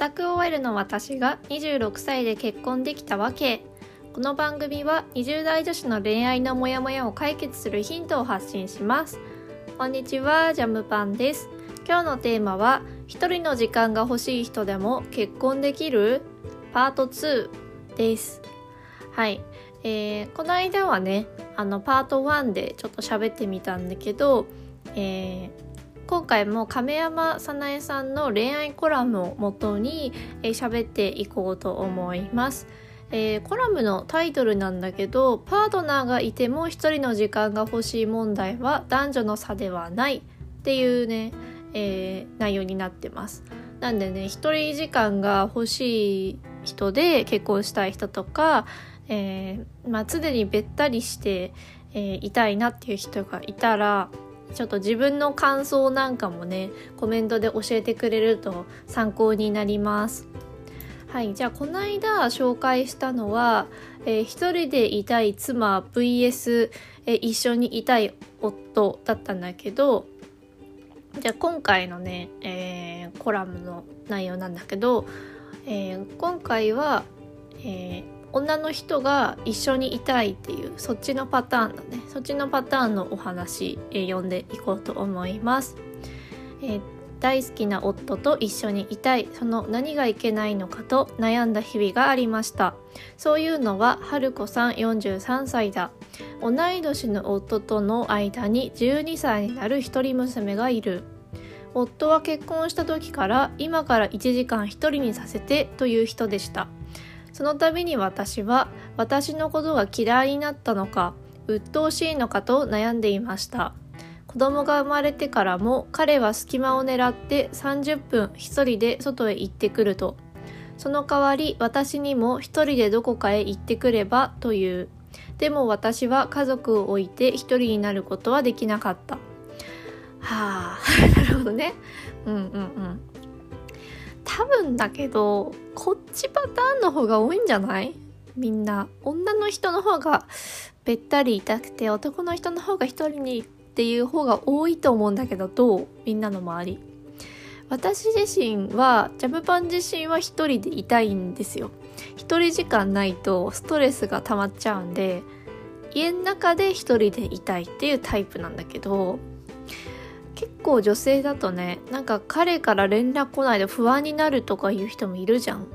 タク OL の私が26歳で結婚できたわけ。この番組は20代女子の恋愛のモヤモヤを解決するヒントを発信します。こんにちはジャムパンです。今日のテーマは一人の時間が欲しい人でも結婚できる？パート2です。はい、えー、この間はねあのパート1でちょっと喋ってみたんだけど、えー今回も亀山早苗さんの恋愛コラムをもとに喋、えー、っていこうと思います。えー、コラムのタイトルなんだけどパートナーがいても一人の時間が欲しい問題は男女の差ではないっていうね、えー、内容になってますなんでね一人時間が欲しい人で結婚したい人とか、えー、まあ、常にべったりして、えいたいなっていう人がいたらちょっと自分の感想なんかもねコメントで教えてくれると参考になります。はいじゃあこの間紹介したのは、えー、一人でいたい妻 VS、えー、一緒にいたい夫だったんだけどじゃあ今回のね、えー、コラムの内容なんだけど、えー、今回は、えー、女の人が一緒にいたいっていうそっちのパターンのね。そっちのパターンのお話、え、読んでいこうと思います、え、大好きな夫と一緒にいたい。その何がいけないのかと悩んだ日々がありました。そういうのは春子さん43歳だ。同い年の夫との間に12歳になる一人娘がいる。夫は結婚した時から今から1時間一人にさせてという人でした。その度に私は私のことが嫌いになったのか鬱陶しいのかと悩んでいました。子供が生まれてからも彼は隙間を狙って30分一人で外へ行ってくると。その代わり私にも一人でどこかへ行ってくればという。でも私は家族を置いて一人になることはできなかった。はあ なるほどね。うんうんうん。多分だけどこっちパターンの方が多いんじゃない？みんな。女の人の方がべったりいたくて男の人の方が一人にっていう方が多いと思うんだけどどう？みんなの周り。私自身はジャムパン自身は一人でいたいんですよ。一人時間ないとストレスが溜まっちゃうんで家の中で一人でいたいっていうタイプなんだけど構女性だとねなんか彼から連絡来ないで不安になるとかいう人もいるじゃん。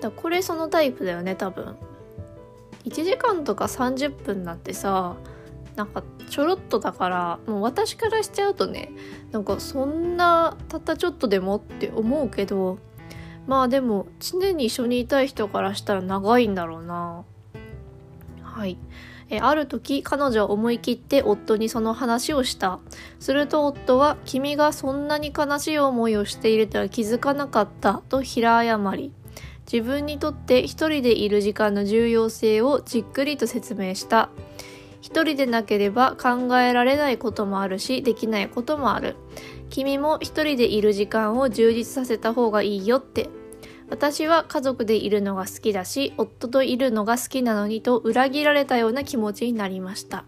だこれそのタイプだよね多分。1時間とか30分なんてさなんかちょろっとだからもう私からしちゃうとねなんかそんなたったちょっとでもって思うけどまあでも常に一緒にいたい人からしたら長いんだろうな。はい。えある時彼女は思い切って夫にその話をした。すると夫は「君がそんなに悲しい思いをしているとは気づかなかった」と平謝り。自分にとって一人でいる時間の重要性をじっくりと説明した。一人でなければ考えられないこともあるしできないこともある。君も一人でいる時間を充実させた方がいいよって。私は家族でいるのが好きだし、夫といるのが好きなのにと裏切られたような気持ちになりました。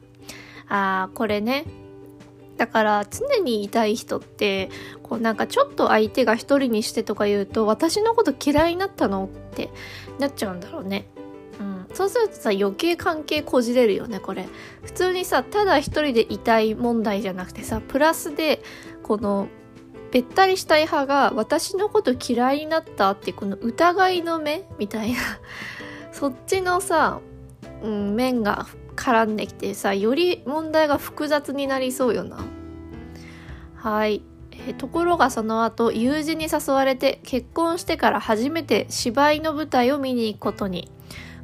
あー、これね。だから常にいたい人って、こうなんかちょっと相手が一人にしてとか言うと、私のこと嫌いになったのってなっちゃうんだろうね。うん、そうするとさ余計関係こじれるよねこれ普通にさただ一人でいたい問題じゃなくてさプラスでこのべったりしたい派が私のこと嫌いになったってこの疑いの目みたいな。そっちのさ、うん、面が絡んできてさより問題が複雑になりそうよな。はい、えところがその後友人に誘われて結婚してから初めて芝居の舞台を見に行くことに。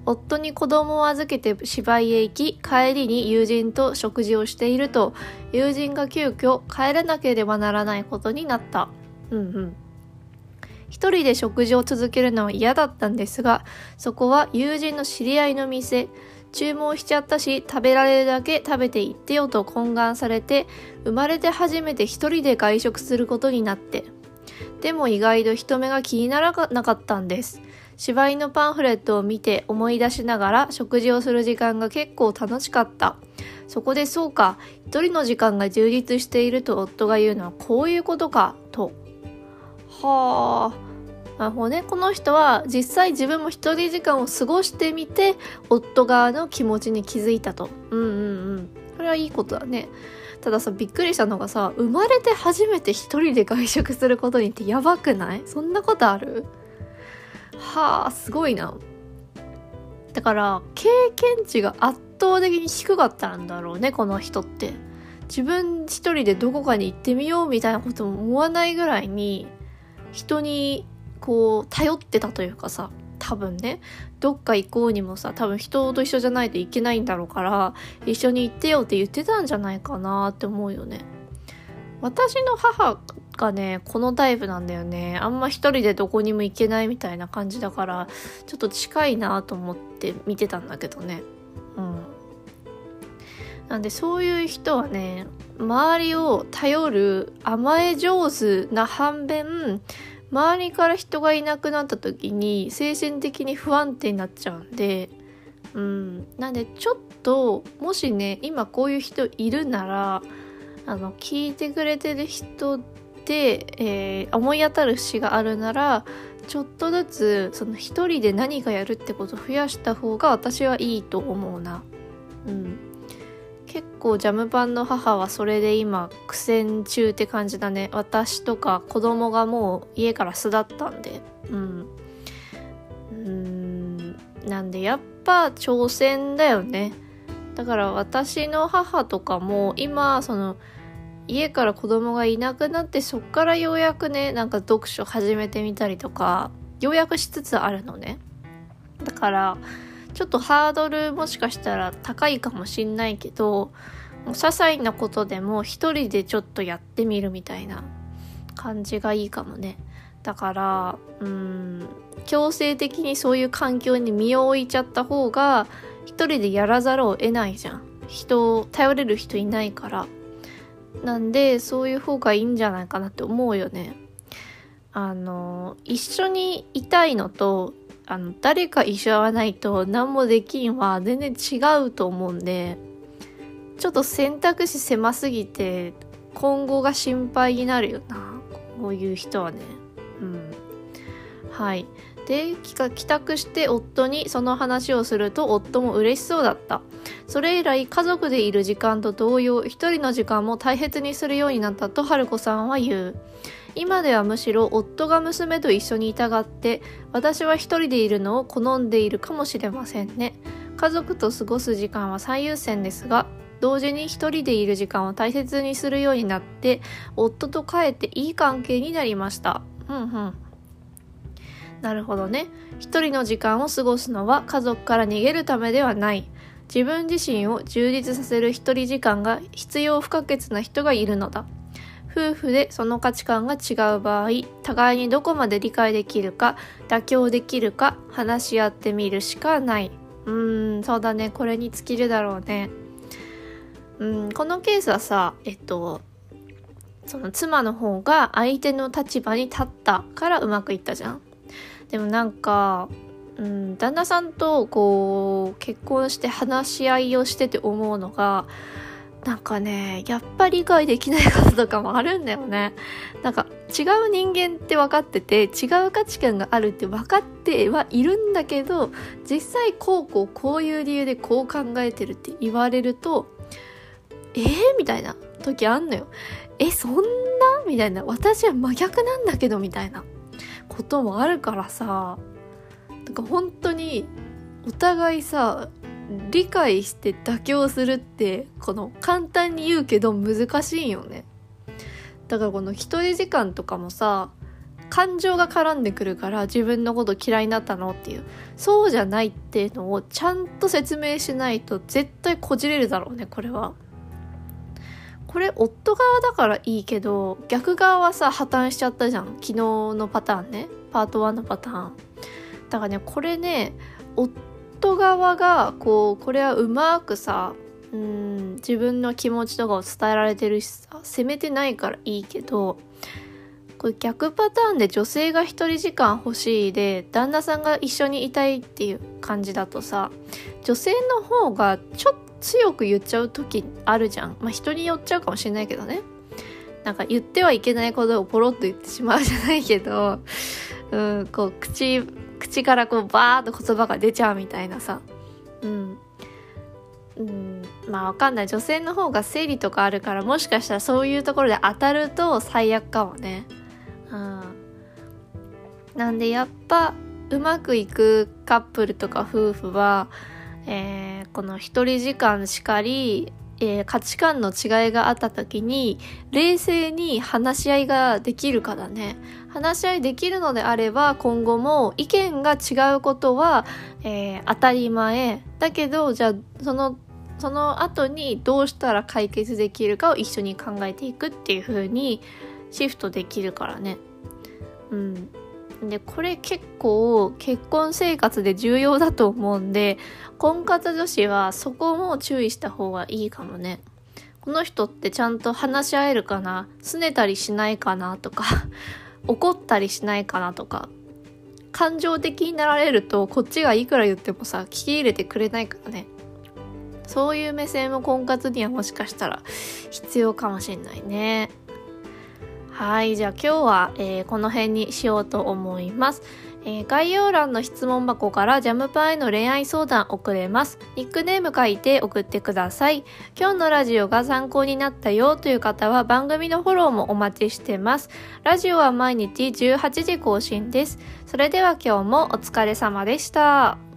夫に子供を預けて芝居へ行き、帰りに友人と食事をしていると、友人が急遽帰らなければならないことになった。うんうん。一人で食事を続けるのは嫌だったんですが、そこは友人の知り合いの店、注文しちゃったし、食べられるだけ食べていってよと懇願されて、生まれて初めて一人で外食することになって。でも意外と人目が気にならなかったんです。芝居のパンフレットを見て思い出しながら食事をする時間が結構楽しかった。そこでそうか、一人の時間が充実していると夫が言うのはこういうことか、と。はあ。なるほどね。この人は実際自分も一人時間を過ごしてみて、夫側の気持ちに気づいたと。うんうんうん。これはいいことだね。たださ、びっくりしたのがさ、生まれて初めて一人で外食することにってやばくない？そんなことある？はあ、すごいな。だから、経験値が圧倒的に低かったんだろうね、この人って。自分一人でどこかに行ってみようみたいなことも思わないぐらいに、人にこう頼ってたというかさ多分ねどっか行こうにもさ多分人と一緒じゃないといけないんだろうから一緒に行ってよって言ってたんじゃないかなって思うよね私の母がねこのタイプなんだよね。あんま一人でどこにも行けないみたいな感じだからちょっと近いなと思って見てたんだけどね。うん。なんでそういう人はね周りを頼る甘え上手な反面周りから人がいなくなった時に精神的に不安定になっちゃうんでうん。なんでちょっともしね今こういう人いるならあの聞いてくれてる人、えー、思い当たる節があるならちょっとずつその一人で何かやるってことを増やした方が私はいいと思うな。うん。結構ジャムパンの母はそれで今苦戦中って感じだね。私とか子供がもう家から巣立ったんで。うん。うん。なんでやっぱ挑戦だよね。だから私の母とかも今その家から子供がいなくなってそっからようやくねなんか読書始めてみたりとかようやくしつつあるのね。だからちょっとハードルもしかしたら高いかもしんないけどもう些細なことでも一人でちょっとやってみるみたいな感じがいいかもね。だからうん強制的にそういう環境に身を置いちゃった方が一人でやらざるを得ないじゃん。人頼れる人いないから。なんでそういう方がいいんじゃないかなって思うよねあの一緒にいたいのとあの、誰か一緒会わないと何もできんは全然違うと思うんで、ちょっと選択肢狭すぎて、今後が心配になるよな。こういう人はね。うん。はい。で、帰宅して夫にその話をすると夫も嬉しそうだった。それ以来家族でいる時間と同様、一人の時間も大切にするようになったと春子さんは言う。今ではむしろ夫が娘と一緒にいたがって私は一人でいるのを好んでいるかもしれませんね家族と過ごす時間は最優先ですが同時に一人でいる時間を大切にするようになって夫と帰っていい関係になりましたうんうんなるほどね。一人の時間を過ごすのは家族から逃げるためではない。自分自身を充実させる一人時間が必要不可欠な人がいるのだ。夫婦でその価値観が違う場合互いにどこまで理解できるか妥協できるか話し合ってみるしかない。うーんそうだね。これに尽きるだろうね。うんこのケースはさえっとその妻の方が相手の立場に立ったからうまくいったじゃん。でもなんかうん、旦那さんとこう結婚して話し合いをしてて思うのがなんかね、やっぱり理解できないこととかもあるんだよね。なんか違う人間って分かってて、違う価値観があるって分かってはいるんだけど、実際こうこうこういう理由でこう考えてるって言われると、えー、みたいな時あんのよ。え、そんな？みたいな。私は真逆なんだけど、みたいなこともあるからさ、なんか本当にお互いさ、理解して妥協するってこの簡単に言うけど難しいよね。だからこの一人時間とかもさ感情が絡んでくるから自分のこと嫌いになったのっていうそうじゃないっていうのをちゃんと説明しないと絶対こじれるだろうねこれは。これ夫側だからいいけど逆側はさ破綻しちゃったじゃん。昨日のパターンね。パート1のパターン。だからねこれね夫側がこうこれはうまくさうん自分の気持ちとかを伝えられてるしさ責めてないからいいけどこれ逆パターンで女性が一人時間欲しいで旦那さんが一緒にいたいっていう感じだとさ女性の方がちょっと強く言っちゃう時あるじゃん。まあ人によっちゃうかもしれないけどね。なんか言ってはいけないことをポロッと言ってしまうじゃないけどうんこう口口からこうバーッと言葉が出ちゃうみたいなさ。うん。うん。まあわかんない。女性の方が生理とかあるからもしかしたらそういうところで当たると最悪かもね。うん。なんでやっぱうまくいくカップルとか夫婦は、えー、この一人時間しかり、えー、価値観の違いがあった時に冷静に話し合いができるからね。話し合いできるのであれば今後も意見が違うことは、えー、当たり前。だけどじゃあそのその後にどうしたら解決できるかを一緒に考えていくっていう風にシフトできるからね。うん。でこれ結構結婚生活で重要だと思うんで婚活女子はそこも注意した方がいいかもね。この人ってちゃんと話し合えるかな？拗ねたりしないかなとか 怒ったりしないかなとか。感情的になられるとこっちがいくら言ってもさ聞き入れてくれないからね。そういう目線も婚活にはもしかしたら必要かもしんないね。はい、じゃあ今日は、えー、この辺にしようと思います。えー、概要欄の質問箱からジャムパンへの恋愛相談送れます。ニックネーム書いて送ってください。今日のラジオが参考になったよという方は番組のフォローもお待ちしてます。ラジオは毎日18時更新です。それでは今日もお疲れ様でした。